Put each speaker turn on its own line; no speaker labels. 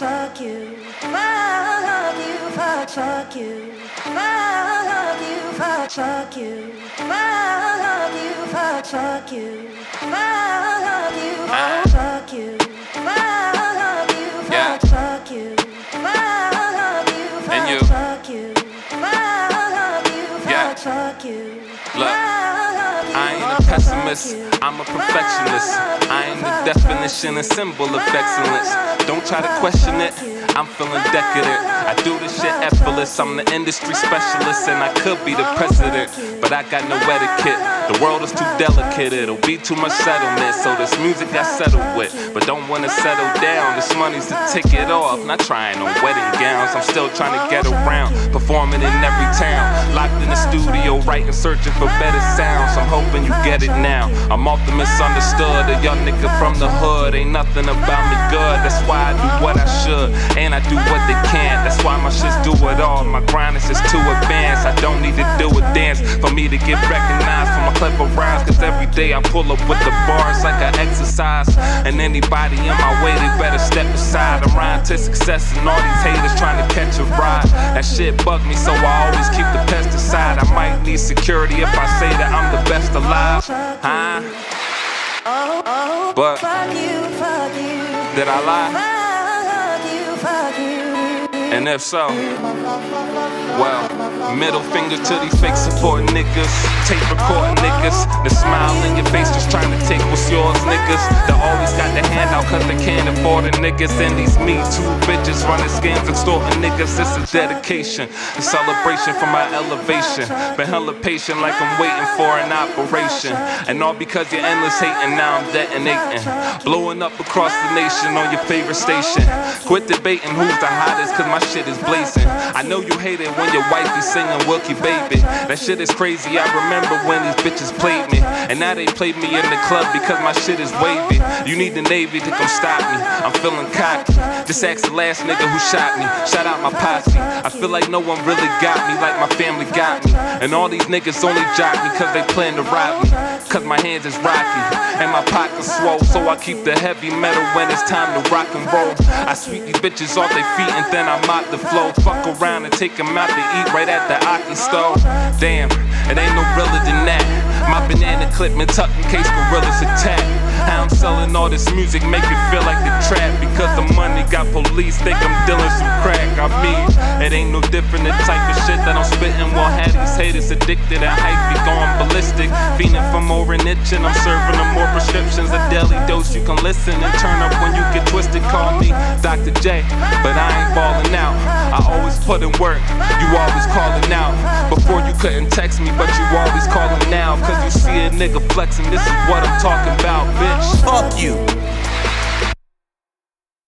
fuck you, fuck you, fuck, fuck you, fuck you, fuck, fuck you, fuck you, fuck, fuck you, fuck you, fuck you, fuck you, fuck, fuck you, fuck you, fuck you, fuck you, fuck you.
I'm a perfectionist. I ain't the definition and symbol of excellence. Don't try to question it, I'm feeling decadent. I do this shit effortless, I'm the industry specialist, and I could be the president, but I got no etiquette. The world is too delicate, it'll be too much settlement. So this music I settle with, but don't wanna settle down. This money's the take it off, not trying on wedding gowns. I'm still trying to get around, performing in every town. Locked in the studio, writing, searching for better sounds. I'm hoping you get it now. I'm often misunderstood, a young nigga from the hood. Ain't nothing about me good, that's why I do what I should, and I do what they can. That's why my shits do it all. My grind is just too advanced. I don't need to do a dance for me to get recognized for my clever rhymes. Cause every day I pull up with the bars like I exercise. And anybody in my way, they better step aside. I'm riding to success, and all these haters trying to catch a ride. That shit bug me, so I always keep the I might need security if I say that I'm the best alive. Huh? But did I lie? And if so, well, middle finger to these fake support niggas, tape recording niggas, the smile in your face just trying to take what's yours, niggas. They always got the handout cause they can't afford it, niggas. And these me too bitches running scams, extorting niggas. It's a dedication, a celebration for my elevation. Been hella patient like I'm waiting for an operation. And all because you're endless hating, now I'm detonating. Blowing up across the nation on your favorite station. Quit debating who's the hottest, cause my shit is blazing. I know you hate it when your wife be singing Wilky Baby. That shit is crazy. I remember when these bitches played me. And now they played me in the club because my shit is wavy. You need the Navy to come stop me. I'm feeling cocky. Just ask the last nigga who shot me. Shout out my posse. I feel like no one really got me like my family got me. And all these niggas only jock me cause they plan to rob me. Cause my hands is rocky and my pockets swole. So I keep the heavy metal when it's time to rock and roll. I sweep these bitches off their feet and then I mop the flow. Fuck around and take them out to eat right at the Aki stove. Damn, it ain't no realer than that. My banana clip and tuck in case gorillas attack. How I'm selling all this music, make it feel like the trap. Because the money got police, think I'm dealing some crack. I mean, it ain't no different the type of shit that I'm spitting. While have these haters addicted and hype be going ballistic. Fiending for more and itching, I'm serving them more prescriptions. A daily dose you can listen and turn up when you get twisted. Call me Dr. J, but I ain't balling out. I always put in work, you always calling out. Before you couldn't text me, but you always calling now. Cause you see a nigga flexing, this is what I'm talking about, bitch.
Fuck you.